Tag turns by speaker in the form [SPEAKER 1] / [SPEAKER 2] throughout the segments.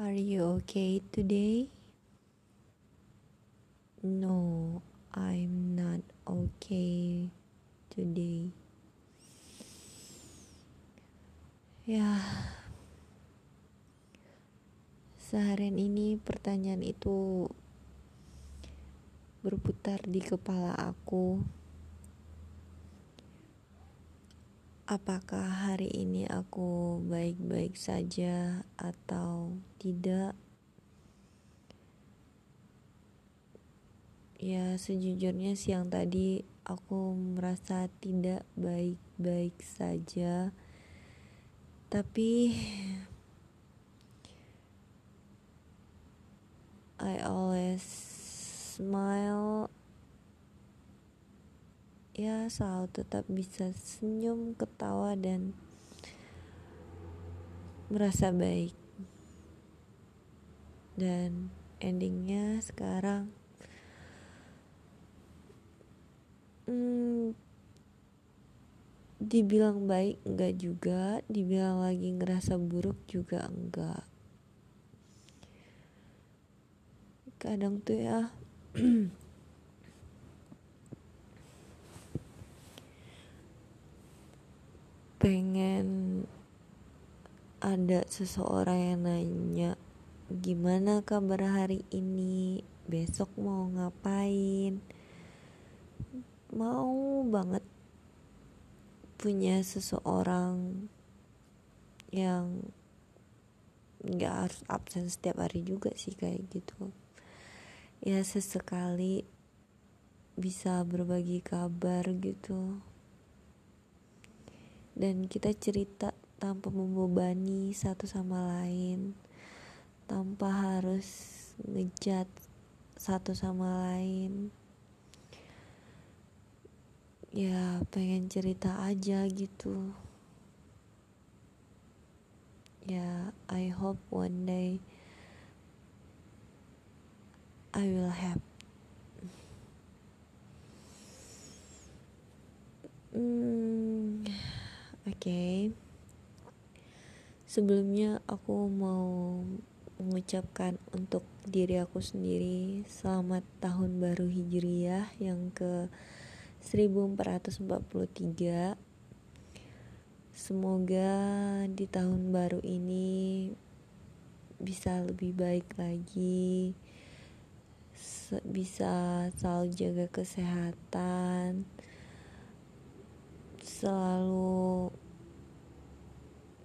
[SPEAKER 1] Are you okay today? No, I'm not okay today. Ya, seharian ini pertanyaan itu berputar di kepala aku. Apakah hari ini aku baik-baik saja atau tidak? Ya, sejujurnya siang tadi aku merasa tidak baik-baik saja, tapi I always smile ya selalu tetap bisa senyum, ketawa dan merasa baik. Dan endingnya sekarang hmm, dibilang baik enggak juga, dibilang lagi ngerasa buruk juga enggak. Kadang tuh ya pengen ada seseorang yang nanya gimana kabar hari ini? Besok mau ngapain? Mau banget punya seseorang yang nggak harus absen setiap hari juga sih kayak gitu. Ya sesekali bisa berbagi kabar gitu dan kita cerita tanpa membebani satu sama lain. Tanpa harus ngejat satu sama lain. Ya pengen cerita aja gitu. Ya I hope one day I will have. Oke. Okay. Sebelumnya aku mau mengucapkan untuk diri aku sendiri selamat tahun baru Hijriyah yang ke 1443. Semoga di tahun baru ini bisa lebih baik lagi. Bisa selalu jaga kesehatan selalu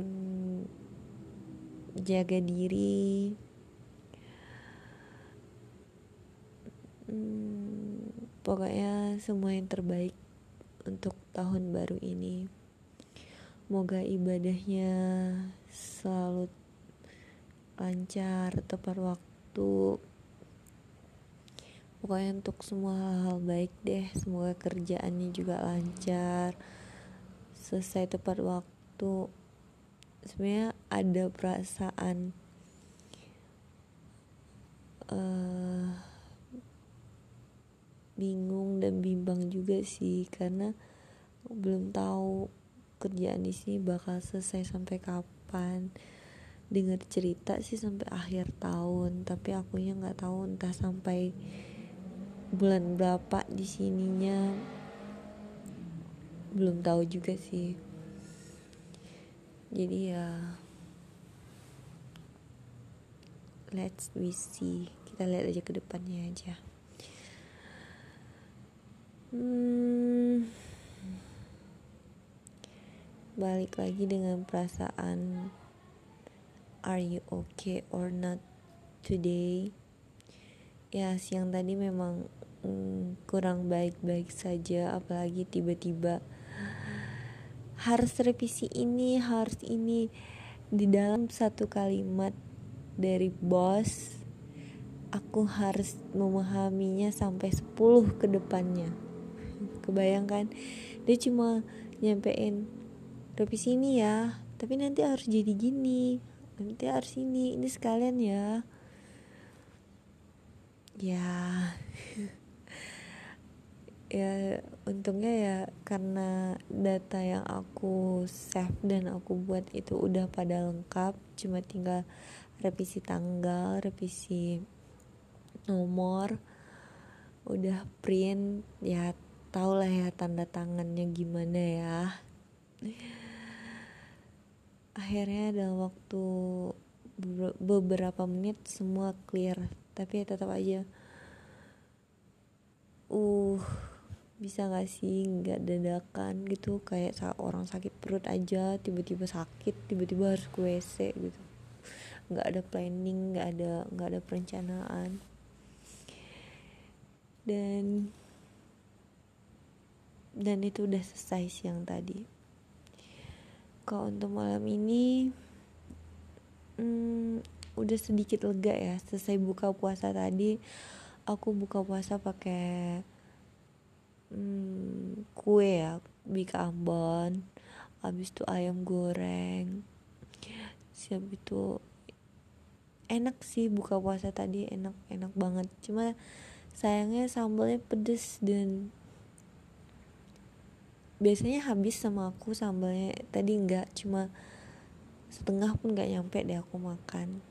[SPEAKER 1] hmm, jaga diri hmm, pokoknya semua yang terbaik untuk tahun baru ini Moga ibadahnya selalu lancar, tepat waktu. Pokoknya untuk semua hal-hal baik deh. Semoga kerjaannya juga lancar selesai tepat waktu sebenarnya ada perasaan uh, bingung dan bimbang juga sih karena belum tahu kerjaan di sini bakal selesai sampai kapan. Dengar cerita sih sampai akhir tahun tapi akunya nggak tahu entah sampai bulan berapa di sininya. Belum tahu juga sih jadi ya let's we see. Kita lihat aja ke depannya aja. Hmm, balik lagi dengan perasaan are you okay or not today? Ya siang tadi memang hmm, kurang baik-baik saja apalagi tiba-tiba harus revisi ini harus ini. Di dalam satu kalimat dari bos aku harus memahaminya sampai 10 ke depannya. Kebayangkan dia cuma nyampein revisi ini ya tapi nanti harus jadi gini nanti harus ini ini sekalian ya. Ya ya untungnya ya karena data yang aku save dan aku buat itu udah pada lengkap. Cuma tinggal revisi tanggal revisi nomor udah print. Ya tau lah ya tanda tangannya gimana ya. Akhirnya dalam waktu beberapa menit semua clear. Tapi tetap aja uh bisa gak sih nggak dadakan gitu? Kayak orang sakit perut aja tiba-tiba sakit tiba-tiba harus ke WC gitu. Nggak ada planning nggak ada nggak ada perencanaan. Dan dan itu udah selesai siang tadi. Kalau untuk malam ini hmm, udah sedikit lega ya selesai buka puasa tadi. Aku buka puasa pakai hmm, kue ya bika ambon habis itu ayam goreng siap itu enak sih buka puasa tadi enak enak banget. Cuma sayangnya sambalnya pedes dan biasanya habis sama aku sambalnya. Tadi enggak cuma setengah pun nggak nyampe deh aku makan.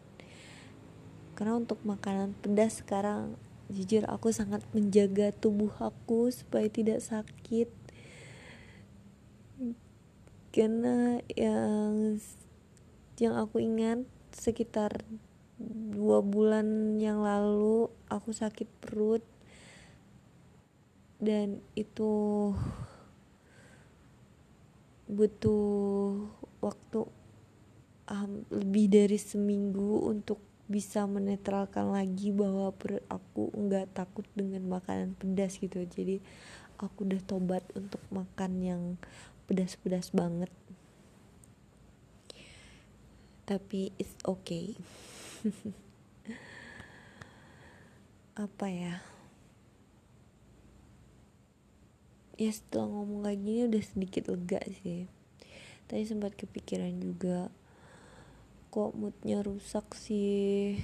[SPEAKER 1] Karena untuk makanan pedas sekarang jujur aku sangat menjaga tubuh aku supaya tidak sakit. Karena yang yang aku ingat sekitar dua bulan yang lalu aku sakit perut. Dan itu butuh waktu um, lebih dari seminggu untuk bisa menetralkan lagi bahwa perut aku nggak takut dengan makanan pedas gitu. Jadi aku udah tobat untuk makan yang pedas-pedas banget. Tapi it's okay. Apa ya? Ya setelah ngomong kayak gini udah sedikit lega sih. Tadi sempat kepikiran juga kok moodnya rusak sih.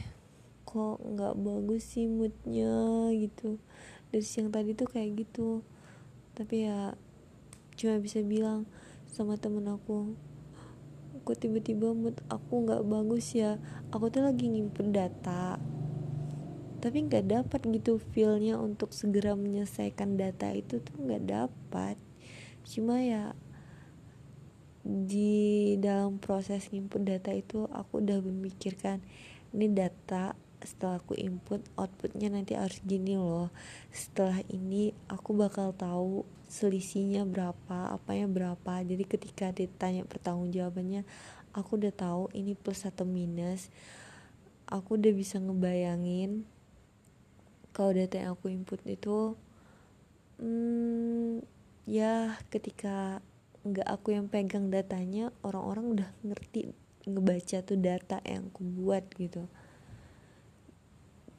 [SPEAKER 1] Kok nggak bagus sih moodnya gitu. Dari siang tadi tuh kayak gitu. Tapi ya cuma bisa bilang sama temen aku kok tiba-tiba mood aku nggak bagus ya? Aku tuh lagi nyimpen data. Tapi nggak dapat gitu feelnya untuk segera menyelesaikan data itu tuh nggak dapat cuma ya di dalam proses input data itu aku udah memikirkan ini data setelah aku input outputnya nanti harus gini loh. Setelah ini aku bakal tahu selisihnya berapa apanya berapa. Jadi ketika ditanya pertanggungjawabannya aku udah tahu ini plus atau minus. Aku udah bisa ngebayangin kalau data yang aku input itu hmm, ya ketika nggak aku yang pegang datanya orang-orang udah ngerti ngebaca tuh data yang aku buat gitu.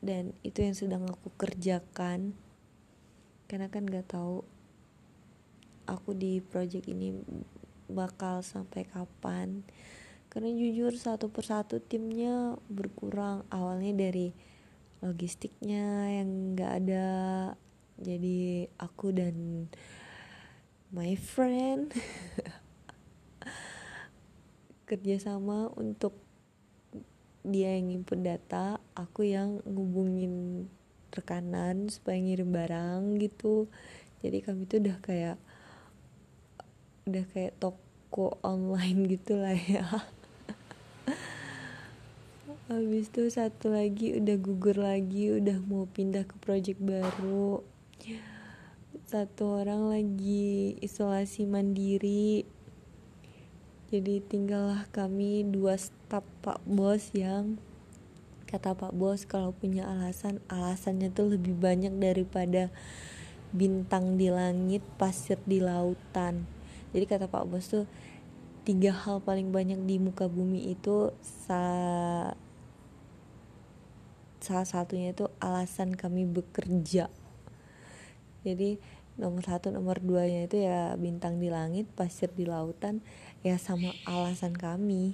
[SPEAKER 1] Dan itu yang sedang aku kerjakan. Karena kan nggak tahu aku di project ini bakal sampai kapan. Karena jujur satu persatu timnya berkurang. Awalnya dari logistiknya yang nggak ada. Jadi aku dan my friend. Kerjasama untuk dia yang input data aku yang ngubungin rekanan supaya ngirim barang gitu. Jadi kami tuh udah kayak udah kayak toko online gitu lah ya. Habis itu satu lagi udah gugur lagi udah mau pindah ke project baru satu orang lagi isolasi mandiri. Jadi tinggallah kami dua staf pak bos yang kata pak bos kalau punya alasan alasannya tuh lebih banyak daripada bintang di langit pasir di lautan. Jadi kata pak bos tuh tiga hal paling banyak di muka bumi itu sa salah satunya itu alasan kami bekerja. Jadi nomor satu nomor duanya itu ya bintang di langit pasir di lautan ya sama alasan kami.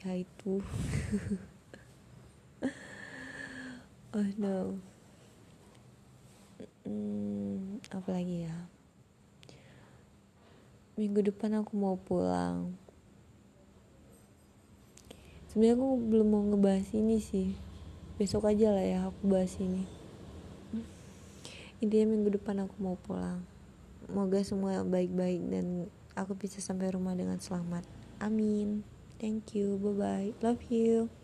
[SPEAKER 1] Ya itu. Oh no. Hmm, apa lagi ya? Minggu depan aku mau pulang. Sebenarnya aku belum mau ngebahas ini sih. Besok aja lah ya aku bahas ini intinya minggu depan aku mau pulang. Semoga semua baik-baik dan aku bisa sampai rumah dengan selamat. Amin. Thank you. Bye bye love you